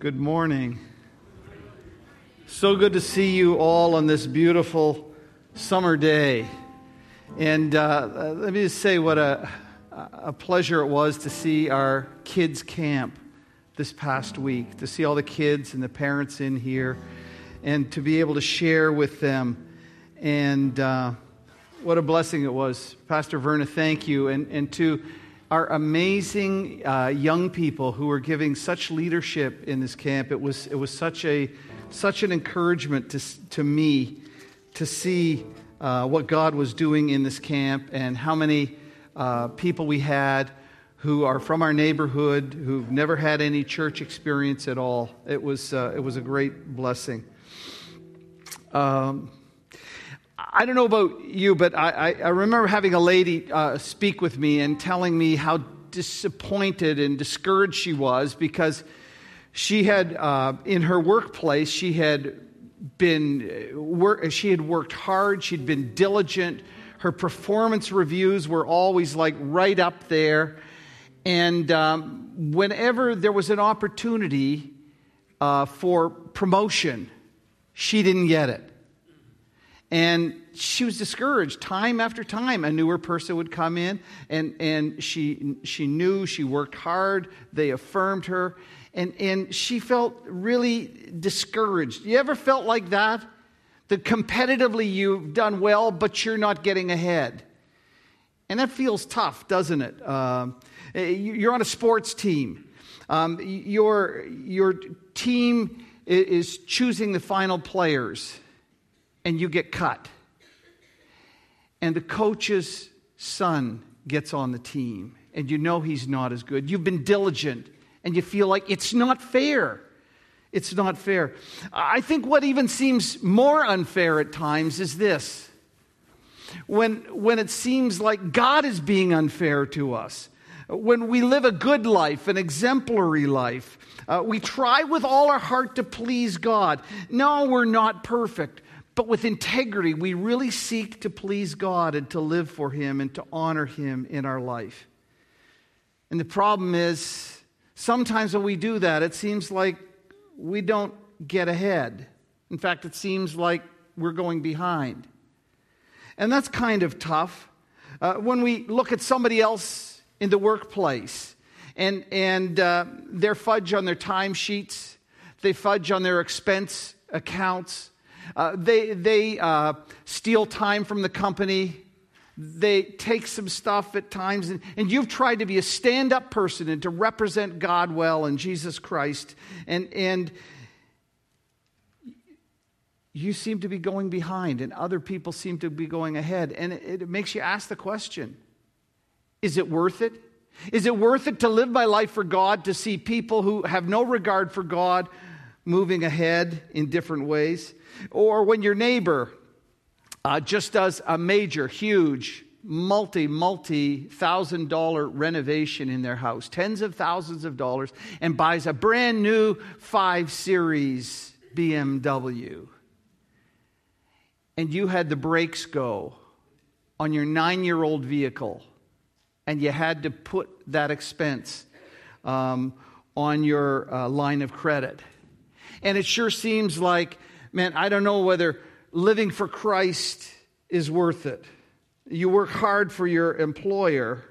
Good morning. So good to see you all on this beautiful summer day. And uh, let me just say what a, a pleasure it was to see our kids' camp this past week, to see all the kids and the parents in here, and to be able to share with them. And uh, what a blessing it was. Pastor Verna, thank you. And, and to our amazing uh, young people who are giving such leadership in this camp. It was, it was such, a, such an encouragement to, to me to see uh, what God was doing in this camp and how many uh, people we had who are from our neighborhood who've never had any church experience at all. It was, uh, it was a great blessing. Um, I don't know about you, but I, I remember having a lady uh, speak with me and telling me how disappointed and discouraged she was because she had, uh, in her workplace, she had been, work, she had worked hard, she'd been diligent. Her performance reviews were always like right up there. And um, whenever there was an opportunity uh, for promotion, she didn't get it. And she was discouraged time after time. A newer person would come in, and, and she, she knew she worked hard. They affirmed her, and, and she felt really discouraged. You ever felt like that? That competitively you've done well, but you're not getting ahead. And that feels tough, doesn't it? Uh, you're on a sports team. Um, your, your team is choosing the final players and you get cut. And the coach's son gets on the team, and you know he's not as good. You've been diligent, and you feel like it's not fair. It's not fair. I think what even seems more unfair at times is this when, when it seems like God is being unfair to us. When we live a good life, an exemplary life, uh, we try with all our heart to please God. No, we're not perfect. But with integrity, we really seek to please God and to live for Him and to honor Him in our life. And the problem is, sometimes when we do that, it seems like we don't get ahead. In fact, it seems like we're going behind. And that's kind of tough. Uh, when we look at somebody else in the workplace and, and uh, they're fudge on their timesheets, they fudge on their expense accounts, uh, they they uh, steal time from the company. They take some stuff at times, and, and you've tried to be a stand up person and to represent God well and Jesus Christ. And, and you seem to be going behind, and other people seem to be going ahead. And it, it makes you ask the question is it worth it? Is it worth it to live my life for God, to see people who have no regard for God moving ahead in different ways? Or when your neighbor uh, just does a major, huge, multi, multi thousand dollar renovation in their house, tens of thousands of dollars, and buys a brand new 5 Series BMW. And you had the brakes go on your nine year old vehicle, and you had to put that expense um, on your uh, line of credit. And it sure seems like man, I don't know whether living for Christ is worth it. You work hard for your employer,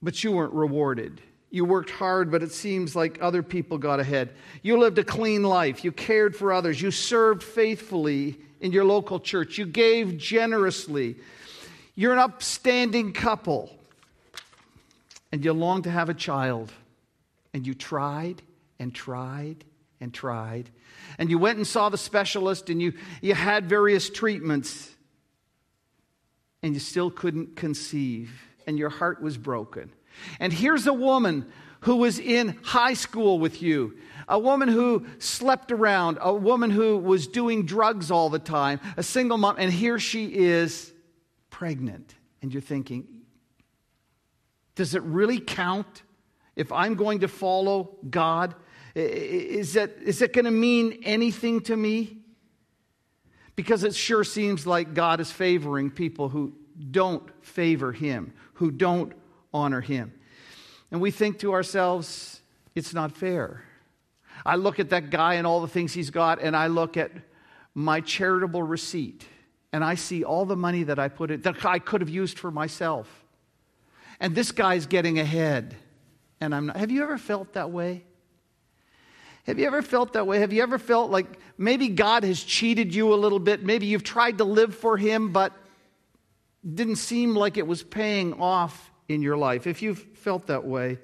but you weren't rewarded. You worked hard, but it seems like other people got ahead. You lived a clean life. You cared for others. You served faithfully in your local church. You gave generously. You're an upstanding couple. And you long to have a child. And you tried and tried and tried. And you went and saw the specialist and you, you had various treatments. And you still couldn't conceive. And your heart was broken. And here's a woman who was in high school with you, a woman who slept around, a woman who was doing drugs all the time, a single mom, and here she is pregnant. And you're thinking, does it really count if I'm going to follow God is that, is that going to mean anything to me? Because it sure seems like God is favoring people who don't favor Him, who don't honor Him. And we think to ourselves, it's not fair. I look at that guy and all the things he's got, and I look at my charitable receipt, and I see all the money that I put in that I could have used for myself. And this guy's getting ahead, and I'm not. Have you ever felt that way? Have you ever felt that way? Have you ever felt like maybe God has cheated you a little bit? Maybe you've tried to live for Him, but didn't seem like it was paying off in your life. If you've felt that way,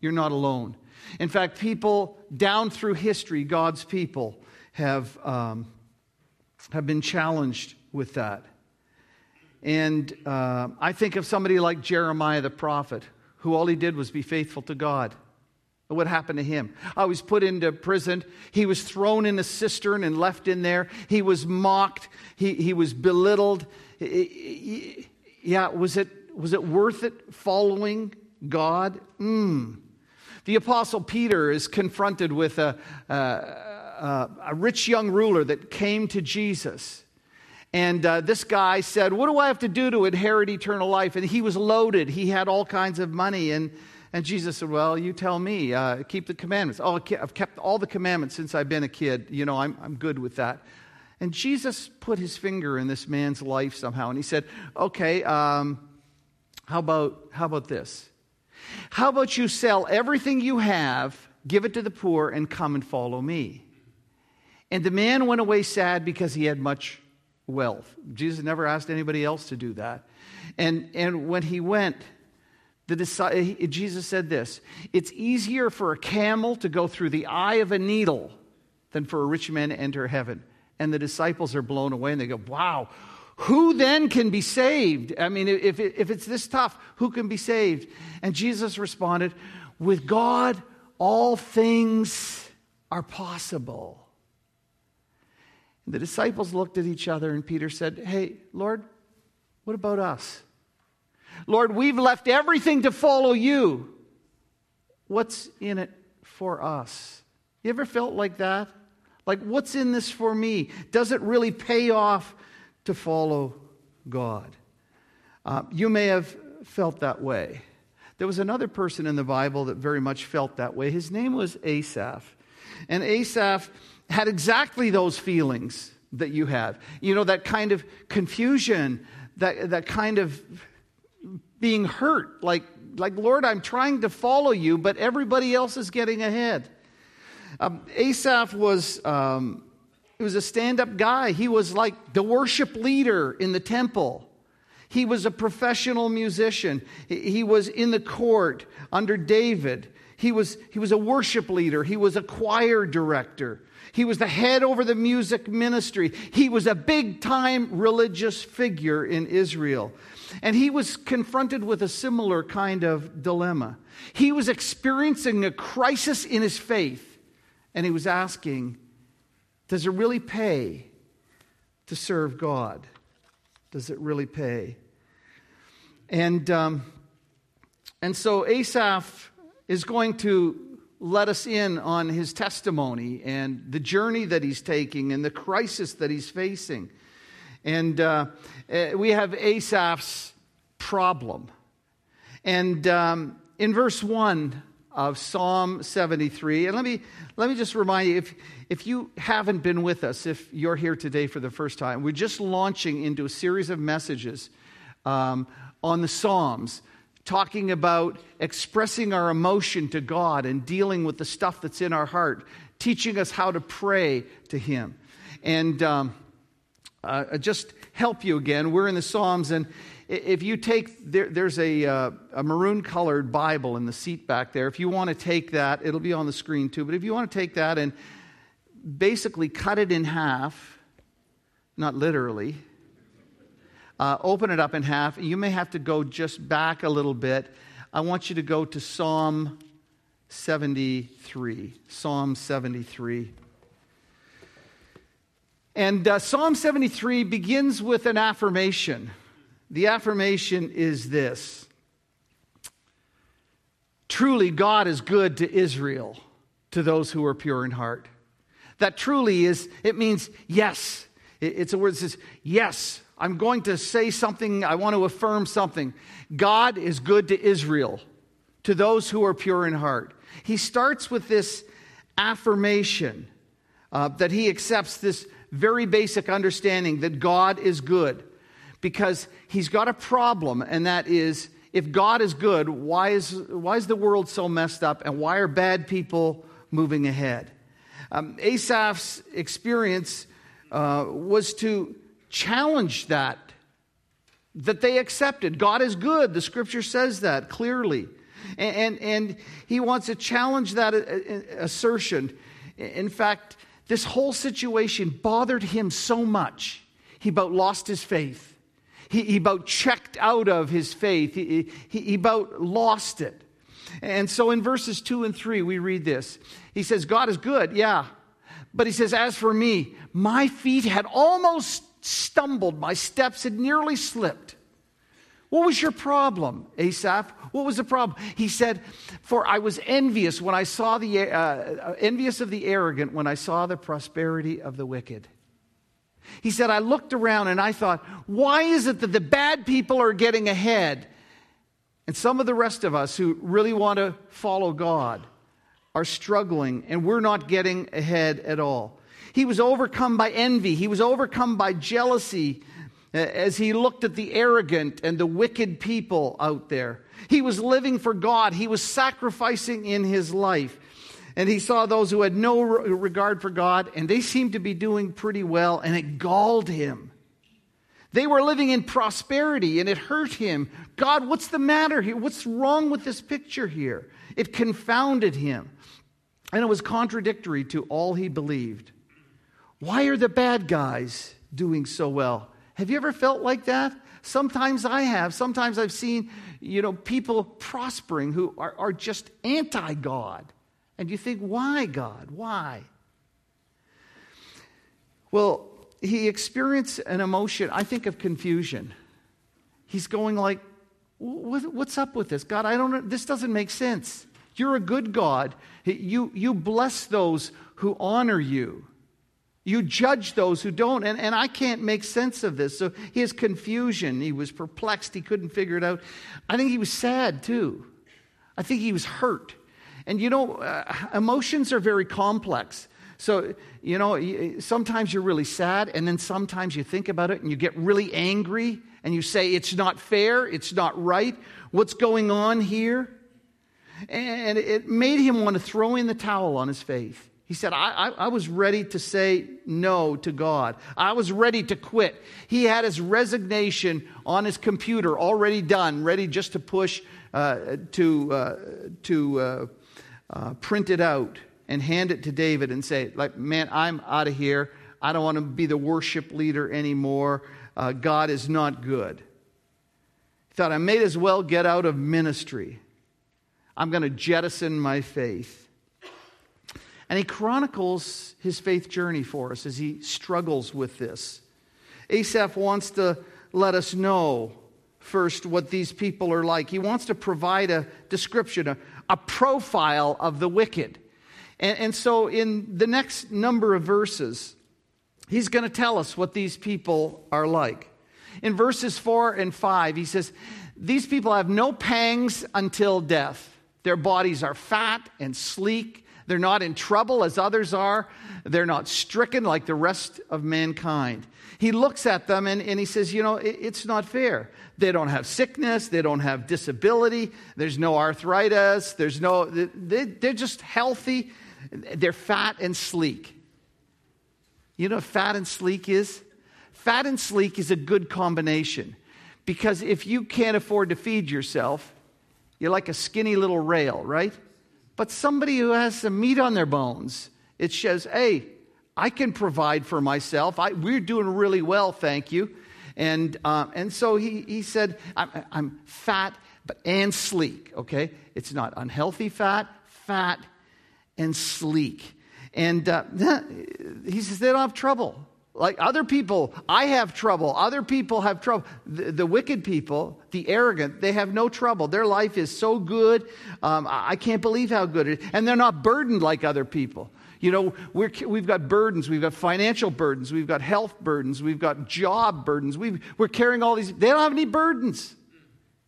you're not alone. In fact, people down through history, God's people, have, um, have been challenged with that. And uh, I think of somebody like Jeremiah the prophet, who all he did was be faithful to God. What happened to him? I was put into prison. He was thrown in a cistern and left in there. He was mocked. He, he was belittled. Yeah, was it, was it worth it following God? Mm. The Apostle Peter is confronted with a, a, a rich young ruler that came to Jesus. And uh, this guy said, What do I have to do to inherit eternal life? And he was loaded, he had all kinds of money. And, and Jesus said, Well, you tell me, uh, keep the commandments. Oh, I've kept all the commandments since I've been a kid. You know, I'm, I'm good with that. And Jesus put his finger in this man's life somehow. And he said, Okay, um, how, about, how about this? How about you sell everything you have, give it to the poor, and come and follow me? And the man went away sad because he had much wealth. Jesus never asked anybody else to do that. And, and when he went, the, Jesus said this It's easier for a camel to go through the eye of a needle than for a rich man to enter heaven. And the disciples are blown away and they go, Wow, who then can be saved? I mean, if, if it's this tough, who can be saved? And Jesus responded, With God, all things are possible. And the disciples looked at each other, and Peter said, Hey, Lord, what about us? Lord, we've left everything to follow you. What's in it for us? You ever felt like that? Like, what's in this for me? Does it really pay off to follow God. Uh, you may have felt that way. There was another person in the Bible that very much felt that way. His name was Asaph. And Asaph had exactly those feelings that you have. You know, that kind of confusion, that, that kind of being hurt. Like, like, Lord, I'm trying to follow you, but everybody else is getting ahead. Um, Asaph was um, he was a stand up guy. He was like the worship leader in the temple. He was a professional musician. He was in the court under David. He was, he was a worship leader. He was a choir director. He was the head over the music ministry. He was a big time religious figure in Israel. And he was confronted with a similar kind of dilemma. He was experiencing a crisis in his faith, and he was asking, does it really pay to serve God? Does it really pay? And, um, and so Asaph is going to let us in on his testimony and the journey that he's taking and the crisis that he's facing. And uh, eh, we have Asaph's problem. And um, in verse 1, of Psalm 73. And let me, let me just remind you if, if you haven't been with us, if you're here today for the first time, we're just launching into a series of messages um, on the Psalms, talking about expressing our emotion to God and dealing with the stuff that's in our heart, teaching us how to pray to Him. And um, uh, just help you again, we're in the Psalms, and if you take, there, there's a, uh, a maroon colored Bible in the seat back there. If you want to take that, it'll be on the screen too, but if you want to take that and basically cut it in half, not literally, uh, open it up in half. You may have to go just back a little bit. I want you to go to Psalm 73. Psalm 73. And uh, Psalm 73 begins with an affirmation. The affirmation is this Truly, God is good to Israel, to those who are pure in heart. That truly is, it means yes. It's a word that says, yes, I'm going to say something, I want to affirm something. God is good to Israel, to those who are pure in heart. He starts with this affirmation uh, that he accepts this very basic understanding that God is good because he's got a problem, and that is if God is good, why is, why is the world so messed up, and why are bad people moving ahead? Um, Asaph's experience uh, was to challenge that, that they accepted. God is good. The scripture says that clearly. And, and, and he wants to challenge that uh, uh, assertion. In fact, this whole situation bothered him so much, he about lost his faith. He, he about checked out of his faith. He, he, he about lost it. And so in verses 2 and 3, we read this. He says, God is good, yeah. But he says, As for me, my feet had almost stumbled, my steps had nearly slipped. What was your problem, Asaph? What was the problem? He said, For I was envious when I saw the uh, uh, envious of the arrogant when I saw the prosperity of the wicked. He said, I looked around and I thought, why is it that the bad people are getting ahead? And some of the rest of us who really want to follow God are struggling and we're not getting ahead at all. He was overcome by envy, he was overcome by jealousy uh, as he looked at the arrogant and the wicked people out there. He was living for God, he was sacrificing in his life. And he saw those who had no regard for God, and they seemed to be doing pretty well, and it galled him. They were living in prosperity, and it hurt him. God, what's the matter here? What's wrong with this picture here? It confounded him, and it was contradictory to all he believed. Why are the bad guys doing so well? Have you ever felt like that? Sometimes I have. Sometimes I've seen, you know, people prospering who are, are just anti God. And you think, why, God? Why? Well, he experienced an emotion, I think, of confusion. He's going like, what's up with this? God, I don't know. This doesn't make sense. You're a good God. You, you bless those who honor you. You judge those who don't. And, and I can't make sense of this. So has confusion. He was perplexed. He couldn't figure it out. I think he was sad too. I think he was hurt. And you know, uh, emotions are very complex. So, you know, sometimes you're really sad, and then sometimes you think about it and you get really angry and you say, it's not fair, it's not right, what's going on here? And it made him want to throw in the towel on his faith. He said, I, I, I, was ready to say no to God. I was ready to quit. He had his resignation on his computer already done, ready just to push uh, to, uh, to uh, uh, print it out and hand it to David and say, like, man, I'm out of here. I don't want to be the worship leader anymore. Uh, God is not good. He thought, I may as well get out of ministry. I'm going to jettison my faith. And he chronicles his faith journey for us as he struggles with this. Asaph wants to let us know first what these people are like. He wants to provide a description, a, a profile of the wicked. And, and so, in the next number of verses, he's going to tell us what these people are like. In verses 4 and 5, he says, These people have no pangs until death. Their bodies are fat and sleek. They're not in trouble as others are. They're not stricken like the rest of mankind. He looks at them and, and he says, You know, it, it's not fair. They don't have sickness. They don't have disability. There's no arthritis. There's no, they, they're just healthy. They're fat and sleek. You know what fat and sleek is? Fat and sleek is a good combination because if you can't afford to feed yourself, you're like a skinny little rail, right? But somebody who has some meat on their bones, it says, hey, I can provide for myself. I, we're doing really well, thank you. And, uh, and so he, he said, I'm, I'm fat but, and sleek, okay? It's not unhealthy fat, fat and sleek. And uh, he says, they don't have trouble. Like other people, I have trouble. Other people have trouble. The, the wicked people, the arrogant, they have no trouble. Their life is so good. Um, I can't believe how good it is. And they're not burdened like other people. You know, we have got burdens. We've got financial burdens. We've got health burdens. We've got job burdens. we we're carrying all these. They don't have any burdens.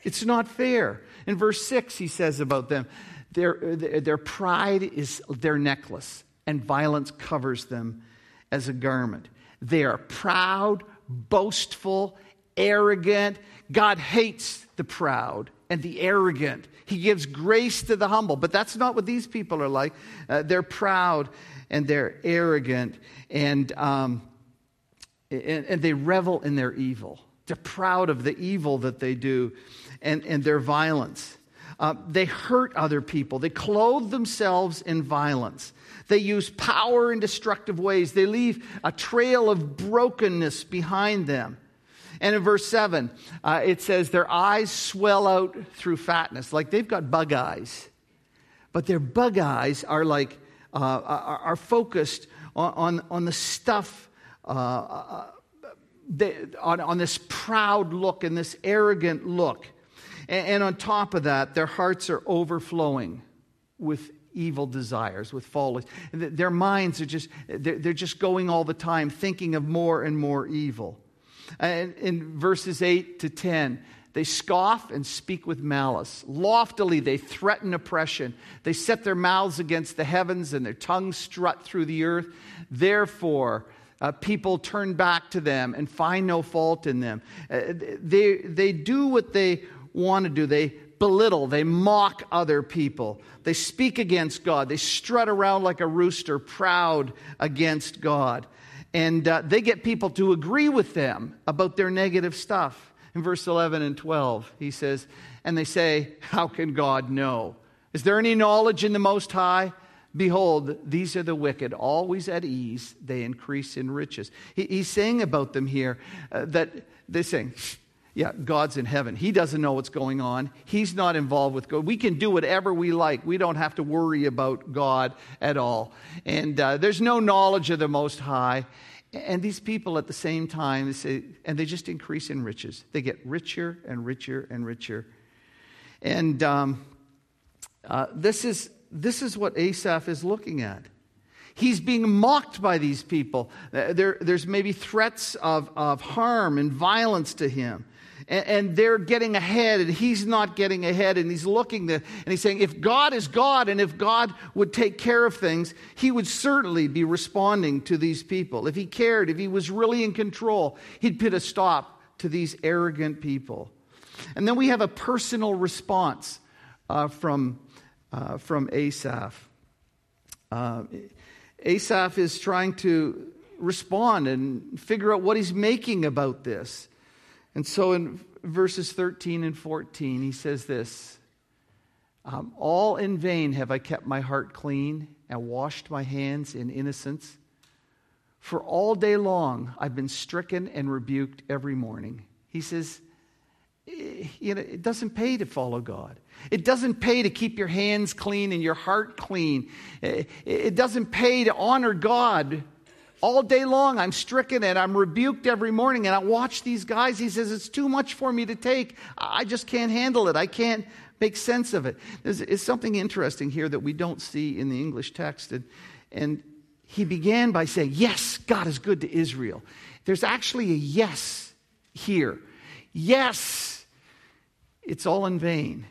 It's not fair. In verse 6, he says about them, Their, their pride is their necklace, and violence covers them as a garment. They are proud, boastful, arrogant. God hates the proud and the arrogant. He gives grace to the humble. But that's not what these people are like. Uh, they're proud and they're arrogant and, um, and, and, they revel in their evil. They're proud of the evil that they do and, and their violence. Uh, they hurt other people. They clothe themselves in violence. They use power in destructive ways. They leave a trail of brokenness behind them. And in verse 7, uh, it says, Their eyes swell out through fatness, like they've got bug eyes. But their bug eyes are like, uh, are, focused on, on, on the stuff, uh, uh they, on, on this proud look and this arrogant look. And, on top of that, their hearts are overflowing with evil desires, with follies. Their minds are just, they're just going all the time thinking of more and more evil. And in verses 8 to 10, they scoff and speak with malice. Loftily, they threaten oppression. They set their mouths against the heavens and their tongues strut through the earth. Therefore, uh, people turn back to them and find no fault in them. Uh, they, they do what they want to do. They belittle, they mock other people. They speak against God. They strut around like a rooster, proud against God. And uh, they get people to agree with them about their negative stuff. In verse 11 and 12, he says, And they say, How can God know? Is there any knowledge in the Most High? Behold, these are the wicked, always at ease, they increase in riches. He, he's saying about them here uh, that they're saying, yeah, God's in heaven. He doesn't know what's going on. He's not involved with God. We can do whatever we like. We don't have to worry about God at all. And uh, there's no knowledge of the Most High. And these people at the same time, say, and they just increase in riches. They get richer and richer and richer. And um, uh, this, is, this is what Asaph is looking at. He's being mocked by these people. Uh, there, there's maybe threats of, of harm and violence to him and, and they're getting ahead and he's not getting ahead and he's looking there and he's saying if god is god and if god would take care of things he would certainly be responding to these people. If he cared if he was really in control he'd put a stop to these arrogant people. And then we have a personal response uh, from, uh, from asaph. Uh, asaph is trying to respond and figure out what he's making about this and so in verses 13 and 14, he says this um, All in vain have I kept my heart clean and washed my hands in innocence. For all day long I've been stricken and rebuked every morning. He says, eh, you know, it doesn't pay to follow God. It doesn't pay to keep your hands clean and your heart clean. Eh, it doesn't pay to honor God all day long i'm stricken and i'm rebuked every morning and i watch these guys he says it's too much for me to take. I just can't handle it. I can't make sense of it. There's something interesting here that we don't see in the english text and, and he began by saying yes god is good to israel. There's actually a yes here. Yes it's all in vain.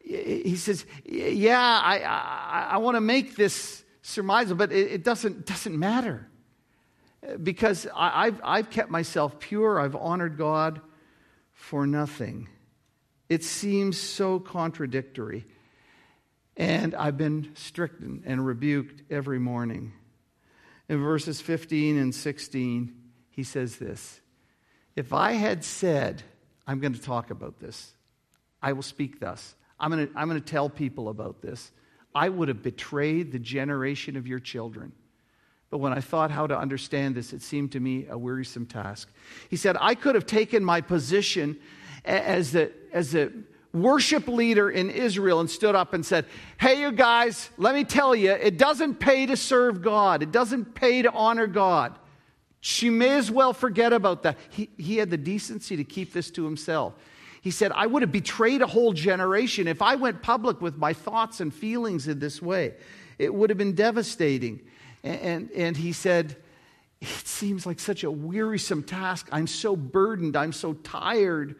He says yeah i, I, I want to make this surmisal but it, it doesn't, doesn't matter because I, have I've kept myself pure, I've honored God for nothing. It seems so contradictory. And I've been stricken and rebuked every morning. In verses 15 and 16, he says this If I had said, I'm going to talk about this, I will speak thus, I'm going to, I'm going to tell people about this, I would have betrayed the generation of your children. But when I thought how to understand this, it seemed to me a wearisome task. He said, I could have taken my position as the, as the worship leader in Israel and stood up and said, Hey, you guys, let me tell you, it doesn't pay to serve God, it doesn't pay to honor God. She may as well forget about that. He, he had the decency to keep this to himself. He said, I would have betrayed a whole generation if I went public with my thoughts and feelings in this way. It would have been devastating. And, and he said, It seems like such a wearisome task. I'm so burdened. I'm so tired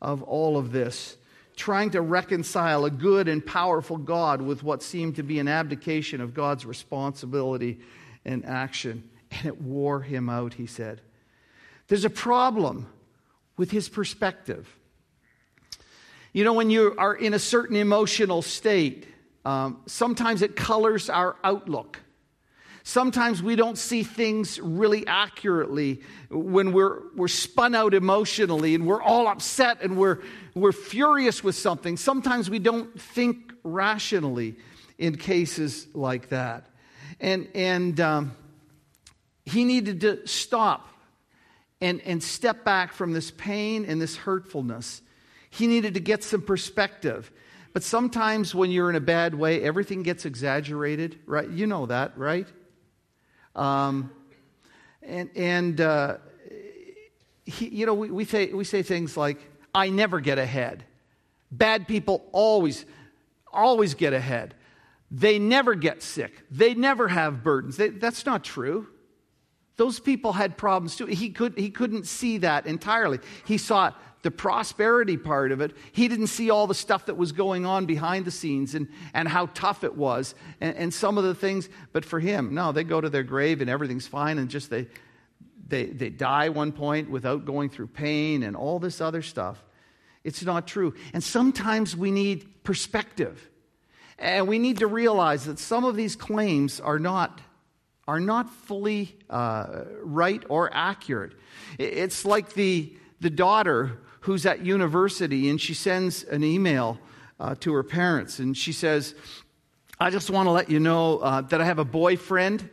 of all of this. trying to reconcile a good and powerful God with what seemed to be an abdication of God's responsibility and action. And it wore him out, he said. There's a problem with his perspective. You know, when you are in a certain emotional state, um, sometimes it colors our outlook. Sometimes we don't see things really accurately when we're, we're spun out emotionally and we're all upset and we're, we're furious with something. Sometimes we don't think rationally in cases like that. And, and um, he needed to stop and, and step back from this pain and this hurtfulness. He needed to get some perspective. But sometimes when you're in a bad way, everything gets exaggerated, right? You know that, right? Um, and and uh, he, you know, we, we, say, we say things like, I never get ahead. Bad people always, always get ahead. They never get sick. They never have burdens. They, that's not true. Those people had problems too. He, could, he couldn't see that entirely. He saw the prosperity part of it. He didn't see all the stuff that was going on behind the scenes and, and how tough it was and, and some of the things. But for him, no, they go to their grave and everything's fine and just they, they, they die one point without going through pain and all this other stuff. It's not true. And sometimes we need perspective. And we need to realize that some of these claims are not, are not fully uh, right or accurate. It's like the, the daughter who's at university, and she sends an email uh, to her parents, and she says, I just want to let you know uh, that I have a boyfriend.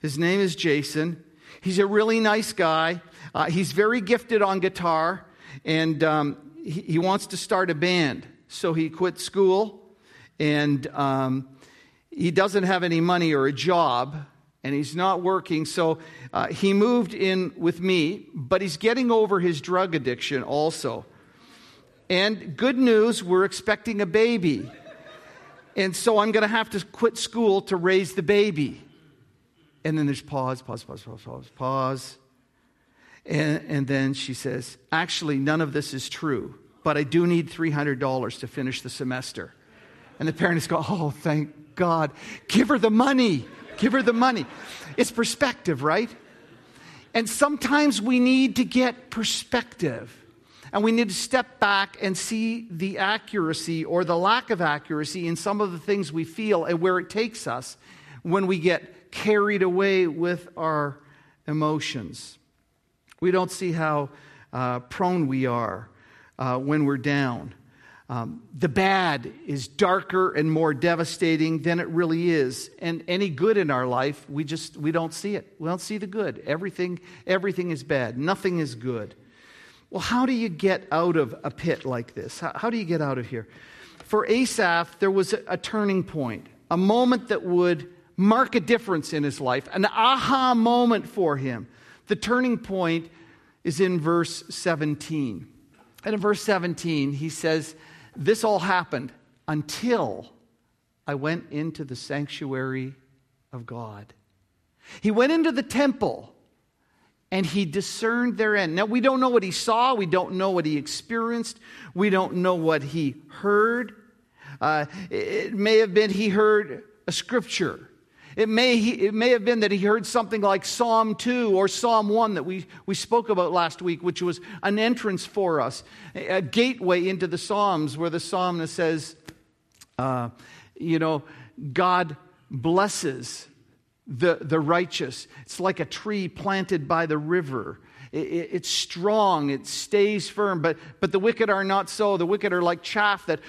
His name is Jason. He's a really nice guy. Uh, he's very gifted on guitar, and um, he, he, wants to start a band. So he quit school, and um, he doesn't have any money or a job and he's not working. So uh, he moved in with me, but he's getting over his drug addiction also. And good news, we're expecting a baby. And so I'm going to have to quit school to raise the baby. And then there's pause, pause, pause, pause, pause, pause. And, and then she says, Actually, none of this is true, but I do need $300 to finish the semester. And the parents go, Oh, thank God. Give her the money. Give her the money. It's perspective, right? And sometimes we need to get perspective. And we need to step back and see the accuracy or the lack of accuracy in some of the things we feel and where it takes us when we get carried away with our emotions. We don't see how uh, prone we are uh, when we're down. Um, the bad is darker and more devastating than it really is. And any good in our life, we just we don't see it. We don't see the good. Everything, everything is bad. Nothing is good. Well, how do you get out of a pit like this? How, how do you get out of here? For Asaph, there was a, a turning point, a moment that would mark a difference in his life, an aha moment for him. The turning point is in verse 17. And in verse 17, he says, this all happened until I went into the sanctuary of God. He went into the temple and he discerned their end. Now, we don't know what he saw, we don't know what he experienced, we don't know what he heard. Uh, it may have been he heard a scripture it may, it may have been that he heard something like Psalm 2 or Psalm 1 that we, we spoke about last week, which was an entrance for us, a gateway into the Psalms, where the psalmist says, uh, you know, God blesses the, the righteous. It's like a tree planted by the river. It, it, it's strong, it stays firm, but, but the wicked are not so. The wicked are like chaff that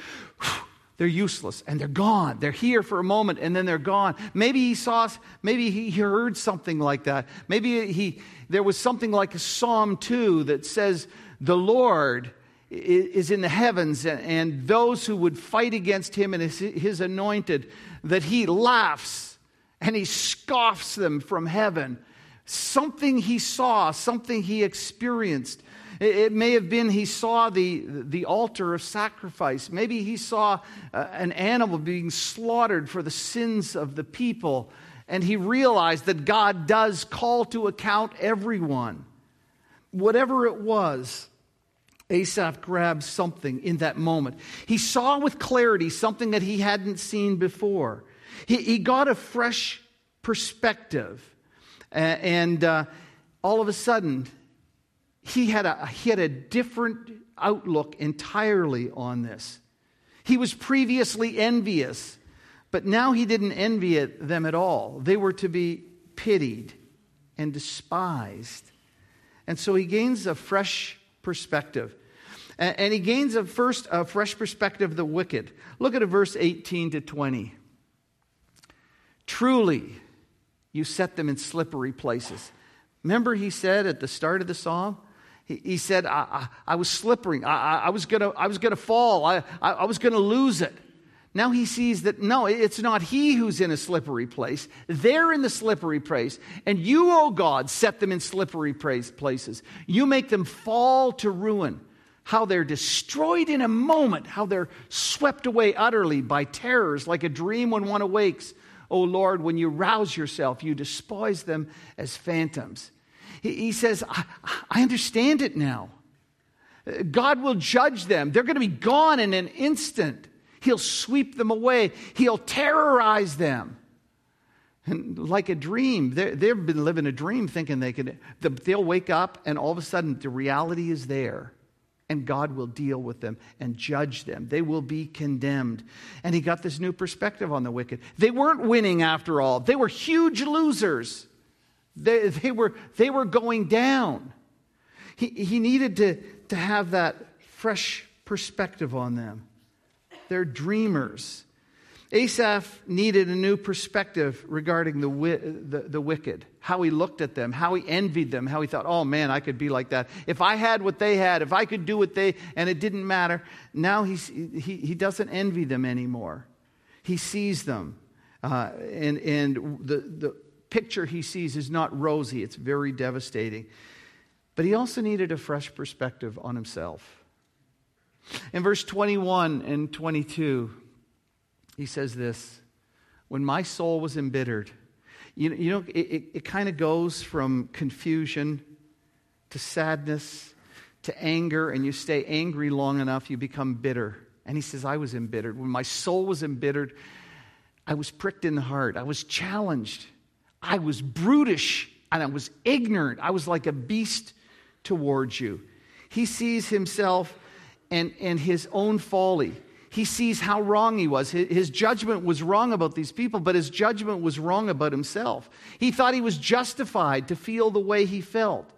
whew, they're useless and they're gone. They're here for a moment and then they're gone. Maybe he saw, maybe he heard something like that. Maybe he, there was something like a Psalm 2 that says, The Lord is in the heavens and those who would fight against him and his, his anointed, that he laughs and he scoffs them from heaven. Something he saw, something he experienced. It may have been he saw the, the altar of sacrifice. Maybe he saw uh, an animal being slaughtered for the sins of the people. And he realized that God does call to account everyone. Whatever it was, Asaph grabbed something in that moment. He saw with clarity something that he hadn't seen before. He, he got a fresh perspective. And uh, all of a sudden, he had, a, he had a different outlook entirely on this. He was previously envious, but now he didn't envy them at all. They were to be pitied and despised. And so he gains a fresh perspective. And he gains a first a fresh perspective of the wicked. Look at verse 18 to 20. Truly, you set them in slippery places. Remember, he said at the start of the psalm, he, said, I, I, I, was slippering. I, I was going to fall. I, I was going to lose it. Now he sees that no, it's not he who's in a slippery place. They're in the slippery place. And you, O oh God, set them in slippery places. You make them fall to ruin. How they're destroyed in a moment. How they're swept away utterly by terrors like a dream when one awakes. O oh Lord, when you rouse yourself, you despise them as phantoms. He, says, I, I understand it now. God will judge them. They're going to be gone in an instant. He'll sweep them away, He'll terrorize them. And like a dream, they've been living a dream thinking they could, they'll wake up and all of a sudden the reality is there and God will deal with them and judge them. They will be condemned. And he got this new perspective on the wicked. They weren't winning after all, they were huge losers. They, they, were, they were going down. He, he needed to, to have that fresh perspective on them. They're dreamers. Asaph needed a new perspective regarding the, the, the, wicked, how he looked at them, how he envied them, how he thought, oh man, I could be like that. If I had what they had, if I could do what they, and it didn't matter. Now he's, he, he doesn't envy them anymore. He sees them. Uh, and and the, the picture he sees is not rosy, it's very devastating. But he also needed a fresh perspective on himself. In verse 21 and 22, he says this When my soul was embittered, you, you know, it, it, it kind of goes from confusion to sadness to anger, and you stay angry long enough, you become bitter. And he says, I was embittered. When my soul was embittered, I was pricked in the heart. I was challenged. I was brutish and I was ignorant. I was like a beast towards you. He sees himself and, and his own folly. He sees how wrong he was. His judgment was wrong about these people, but his judgment was wrong about himself. He thought he was justified to feel the way he felt.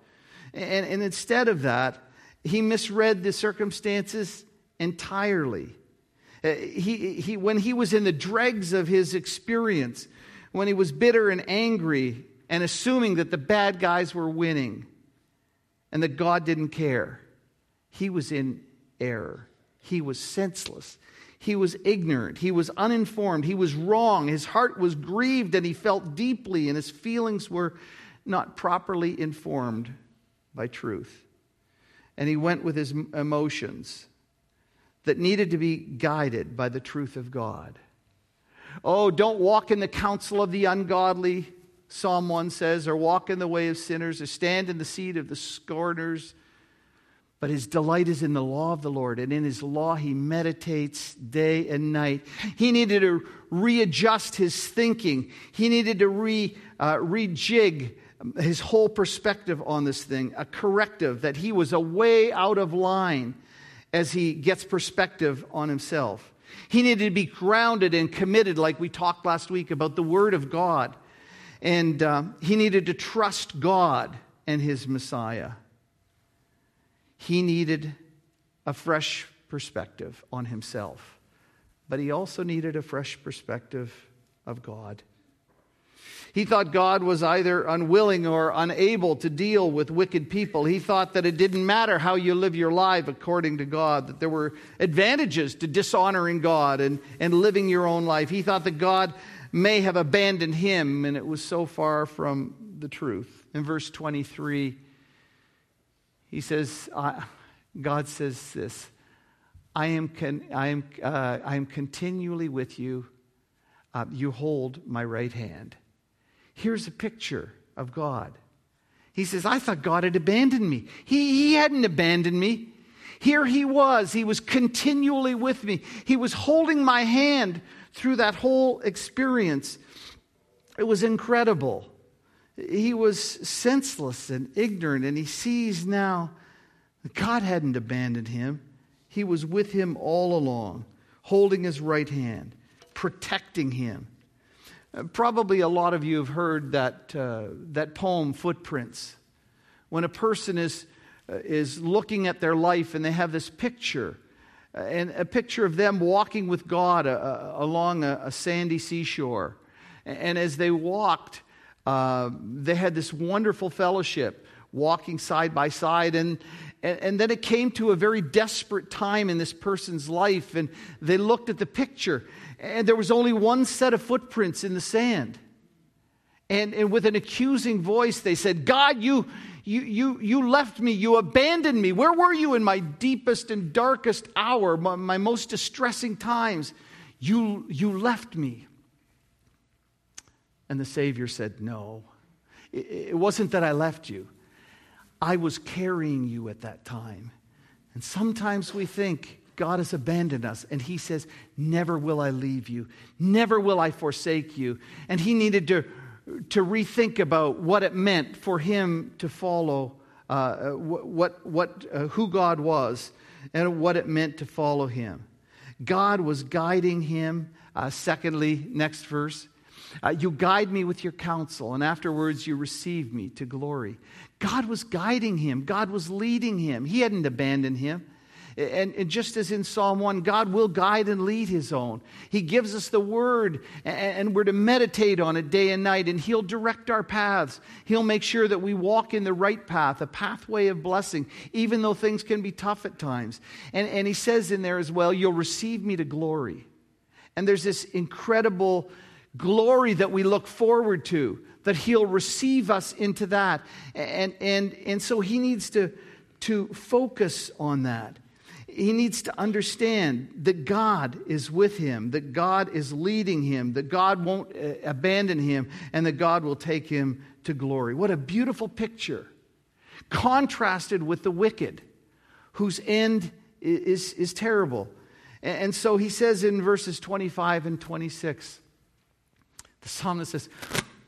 And, and instead of that, he misread the circumstances entirely. Uh, he, he, when he was in the dregs of his experience, when he was bitter and angry and assuming that the bad guys were winning and that God didn't care, he was in error. He was senseless. He was ignorant. He was uninformed. He was wrong. His heart was grieved and he felt deeply, and his feelings were not properly informed by truth. And he went with his emotions that needed to be guided by the truth of God. Oh, don't walk in the counsel of the ungodly, Psalm 1 says, or walk in the way of sinners, or stand in the seat of the scorners. But his delight is in the law of the Lord, and in his law he meditates day and night. He needed to readjust his thinking, he needed to re, uh, rejig his whole perspective on this thing, a corrective that he was way out of line as he gets perspective on himself. He needed to be grounded and committed, like we talked last week about the Word of God. And uh, he needed to trust God and his Messiah. He needed a fresh perspective on himself, but he also needed a fresh perspective of God. He thought God was either unwilling or unable to deal with wicked people. He thought that it didn't matter how you live your life according to God, that there were advantages to dishonoring God and, and living your own life. He thought that God may have abandoned him, and it was so far from the truth. In verse 23, he says, God says this I am, con- I am, uh, I am continually with you. Uh, you hold my right hand. Here's a picture of God. He says, I thought God had abandoned me. He, he hadn't abandoned me. Here he was. He was continually with me. He was holding my hand through that whole experience. It was incredible. He was senseless and ignorant, and he sees now that God hadn't abandoned him. He was with him all along, holding his right hand, protecting him. Uh, probably a lot of you have heard that, uh, that poem, Footprints. When a person is, uh, is looking at their life and they have this picture, uh, and a picture of them walking with God uh, uh, along a, a, sandy seashore. And as they walked, they had this wonderful fellowship, walking side by side. And, and, and then it came to a very desperate time in this person's life, and they looked at the picture and there was only one set of footprints in the sand. And, and with an accusing voice, they said, God, you, you, you, you left me, you abandoned me. Where were you in my deepest and darkest hour, my, my most distressing times? You, you left me. And the Savior said, No, it, it wasn't that I left you. I was carrying you at that time. And sometimes we think, God has abandoned us. And he says, Never will I leave you. Never will I forsake you. And he needed to, to rethink about what it meant for him to follow uh, what, what, uh, who God was and what it meant to follow him. God was guiding him. Uh, secondly, next verse. Uh, you guide me with your counsel, and afterwards you receive me to glory. God was guiding him, God was leading him. He hadn't abandoned him. And, and, just as in Psalm 1, God will guide and lead his own. He gives us the word, and, and we're to meditate on it day and night, and he'll direct our paths. He'll make sure that we walk in the right path, a pathway of blessing, even though things can be tough at times. And, and he says in there as well, You'll receive me to glory. And there's this incredible glory that we look forward to, that he'll receive us into that. And, and, and so he needs to, to focus on that he needs to understand that God is with him, that God is leading him, that God won't uh, abandon him, and that God will take him to glory. What a beautiful picture. Contrasted with the wicked, whose end is, is terrible. And so he says in verses 25 and 26, the psalmist says,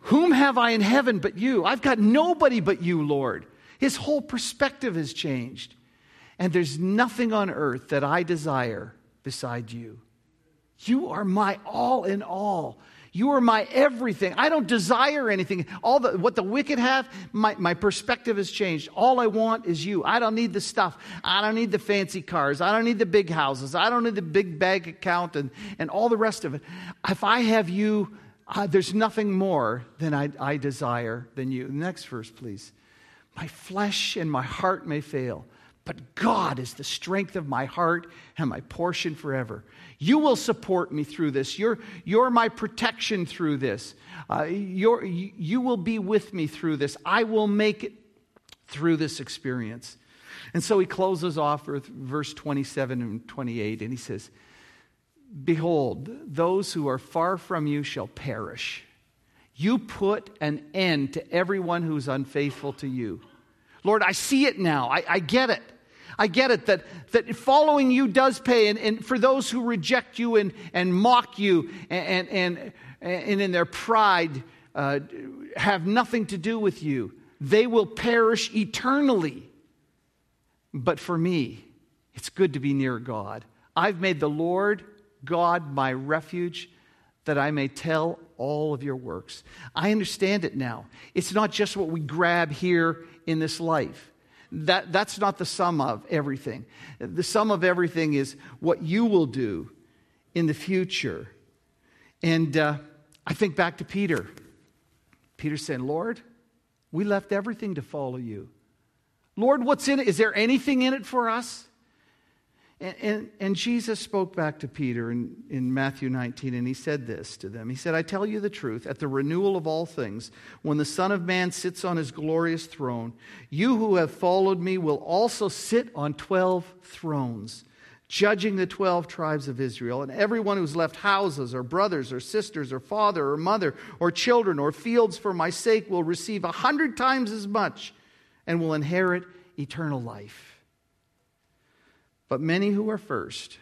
Whom have I in heaven but you? I've got nobody but you, Lord. His whole perspective has changed. And there's nothing on earth that I desire beside you. You are my all in all. You are my everything. I don't desire anything. All the, what the wicked have, my, my perspective has changed. All I want is you. I don't need the stuff. I don't need the fancy cars. I don't need the big houses. I don't need the big bank account and, and all the rest of it. If I have you, uh, there's nothing more than I, I desire than you. Next verse, please. My flesh and my heart may fail, but God is the strength of my heart and my portion forever. You will support me through this. You're, you're my protection through this. Uh, you're, you will be with me through this. I will make it through this experience. And so he closes off with verse 27 and 28, and he says, Behold, those who are far from you shall perish. You put an end to everyone who's unfaithful to you. Lord, I see it now. I, I get it. I get it that, that following you does pay. And, and for those who reject you and, and mock you and, and, and in their pride uh, have nothing to do with you, they will perish eternally. But for me, it's good to be near God. I've made the Lord God my refuge that I may tell all of your works. I understand it now. It's not just what we grab here in this life that, that's not the sum of everything. The sum of everything is what you will do in the future. And uh, I think back to Peter. Peter said, Lord, we left everything to follow you. Lord, what's in it? Is there anything in it for us? And, and, and, Jesus spoke back to Peter in, in Matthew 19, and he said this to them. He said, I tell you the truth, at the renewal of all things, when the Son of Man sits on his glorious throne, you who have followed me will also sit on 12 thrones, judging the 12 tribes of Israel. And everyone who's left houses, or brothers, or sisters, or father, or mother, or children, or fields for my sake will receive a hundred times as much and will inherit eternal life. But many who are first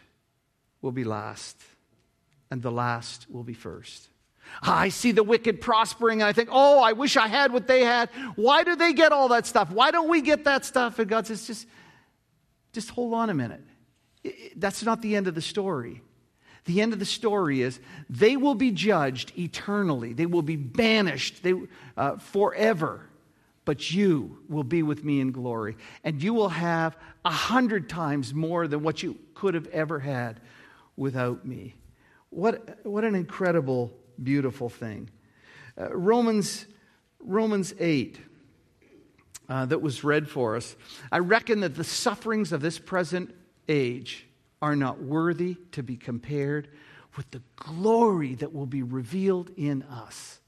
will be last, and the last will be first. I see the wicked prospering, and I think, oh, I wish I had what they had. Why do they get all that stuff? Why don't we get that stuff? And God says, just, just hold on a minute. That's not the end of the story. The end of the story is they will be judged eternally, they will be banished they, uh, forever. But you will be with me in glory, and you will have a hundred times more than what you could have ever had without me. What, what an incredible, beautiful thing. Uh, Romans, Romans 8. Uh, that was read for us. I reckon that the sufferings of this present age are not worthy to be compared with the glory that will be revealed in us.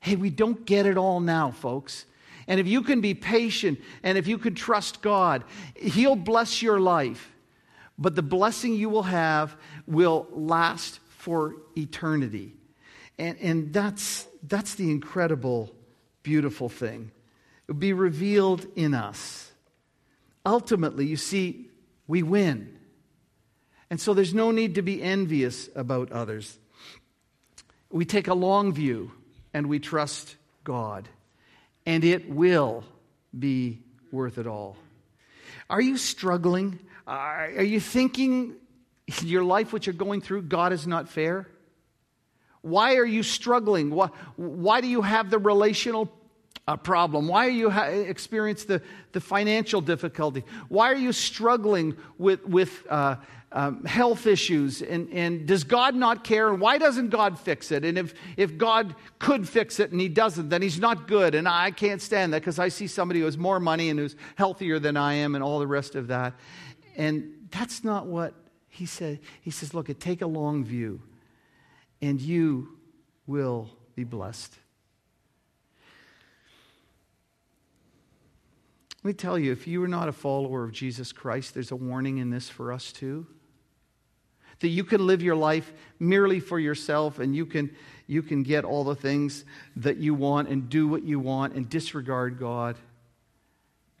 Hey, we don't get it all now, folks. And if you can be patient and if you can trust God, He'll bless your life. But the blessing you will have will last for eternity. And, and that's, that's the incredible, beautiful thing. It will be revealed in us. Ultimately, you see, we win. And so there's no need to be envious about others. We take a long view and we trust God, and it will be worth it all. Are you struggling? Are you thinking your life, what you're going through, God is not fair? Why are you struggling? Why, why do you have the relational uh, problem? Why are you ha- experience the, the financial difficulty? Why are you struggling with, with uh, um, health issues and, and does god not care? And why doesn't god fix it? And if, if god could fix it and he doesn't then he's not good. And i can't stand that because i see somebody who has more money and who's healthier than i am and all the rest of that. And that's not what he said. He says look take a long view and you will be blessed. Let me tell you, if you are not a follower of Jesus Christ, there's a warning in this for us too that you can live your life merely for yourself and you can, you can get all the things that you want and do what you want and disregard God.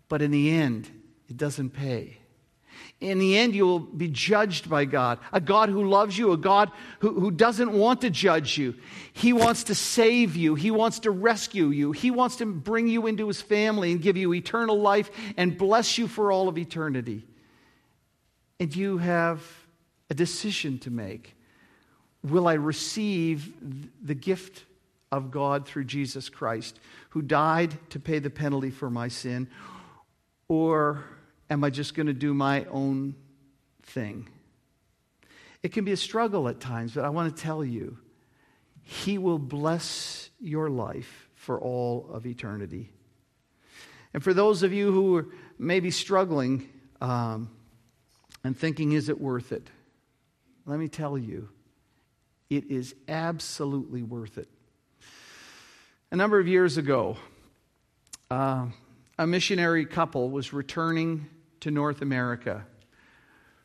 But in the end, it doesn't pay. In the end, you will be judged by God. A God who loves you, a God who, who doesn't want to judge you. He wants to save you, He wants to rescue you, He wants to bring you into His family and give you eternal life and bless you for all of eternity. And you have a decision to make. Will I receive the gift of God through Jesus Christ, who died to pay the penalty for my sin? Or am I just going to do my own thing? It can be a struggle at times, but I want to tell you, He will bless your life for all of eternity. And for those of you who are maybe struggling um, and thinking, is it worth it? Let me tell you, it is absolutely worth it. A number of years ago, uh, a missionary couple was returning to North America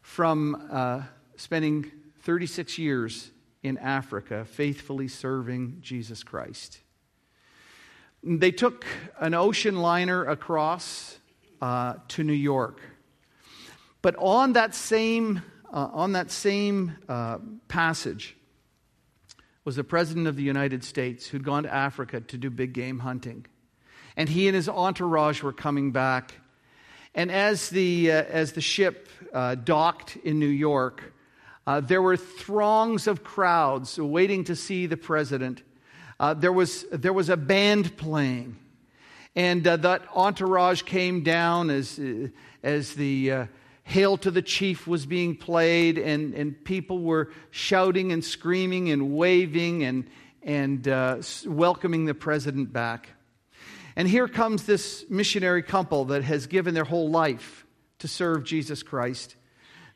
from uh, spending 36 years in Africa faithfully serving Jesus Christ. They took an ocean liner across uh, to New York. But on that same uh, on that same uh, passage was the President of the United States who'd gone to Africa to do big game hunting. And he and his entourage were coming back. And as the, uh, as the ship uh, docked in New York, uh, there were throngs of crowds waiting to see the president. Uh, there, was, there was a band playing. And that entourage came down as, as the Hail to the Chief was being played, and, and people were shouting and screaming and waving and, and uh, welcoming the president back. And here comes this missionary couple that has given their whole life to serve Jesus Christ.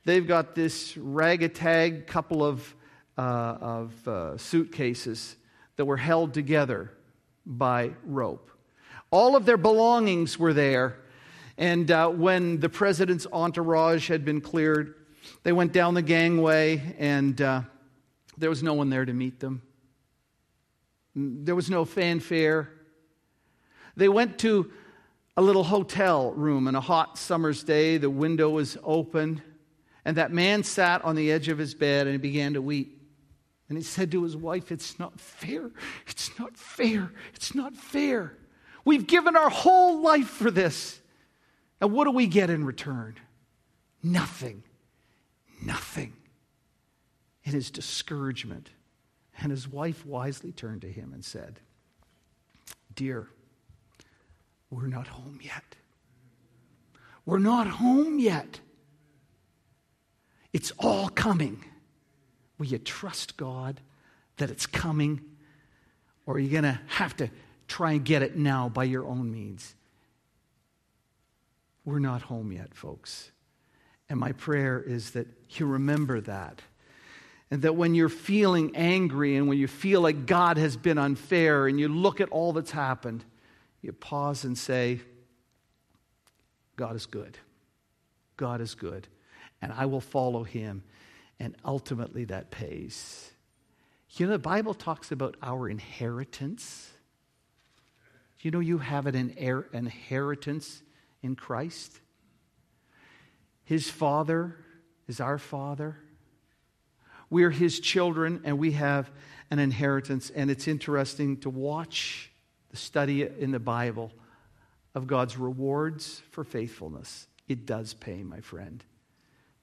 They've got this ragtag couple of, uh, of uh, suitcases that were held together by rope. All of their belongings were there and uh, when the president's entourage had been cleared, they went down the gangway, and uh, there was no one there to meet them. There was no fanfare. They went to a little hotel room on a hot summer's day. The window was open, And that man sat on the edge of his bed and he began to weep. And he said to his wife, It's not fair. It's not fair. It's not fair. We've given our whole life for this. And what do we get in return? Nothing. Nothing. In his discouragement. And his wife wisely turned to him and said, Dear, we're not home yet. We're not home yet. It's all coming. Will you trust God that it's coming? Or are you going to have to try and get it now by your own means? We're not home yet, folks. And my prayer is that you remember that. And that when you're feeling angry and when you feel like God has been unfair and you look at all that's happened, you pause and say, God is good. God is good. And I will follow him. And ultimately, that pays. You know, the Bible talks about our inheritance. You know, you have an inheritance in Christ. His Father is our Father. We're His children, and we have an inheritance. And it's interesting to watch the study in the Bible of God's rewards for faithfulness. It does pay, my friend.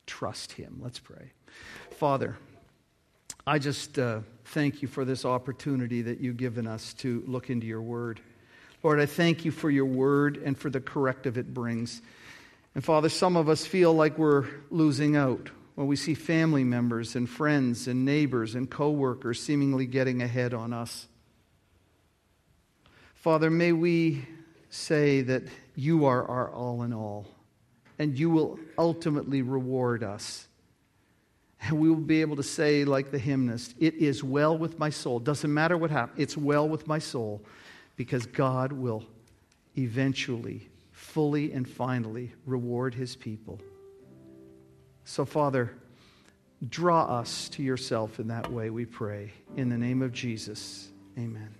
Trust Him. Let's pray. Father, I just uh, thank you for this opportunity that you've given us to look into your word. Lord, I thank you for your word and for the corrective it brings. And Father, some of us feel like we're losing out when we see family members and friends and neighbors and coworkers seemingly getting ahead on us. Father, may we say that you are our all in all, and you will ultimately reward us. And we will be able to say, like the hymnist, it is well with my soul. Doesn't matter what happens, it's well with my soul because God will eventually, fully, and finally reward his people. So, Father, draw us to yourself in that way, we pray. In the name of Jesus, amen.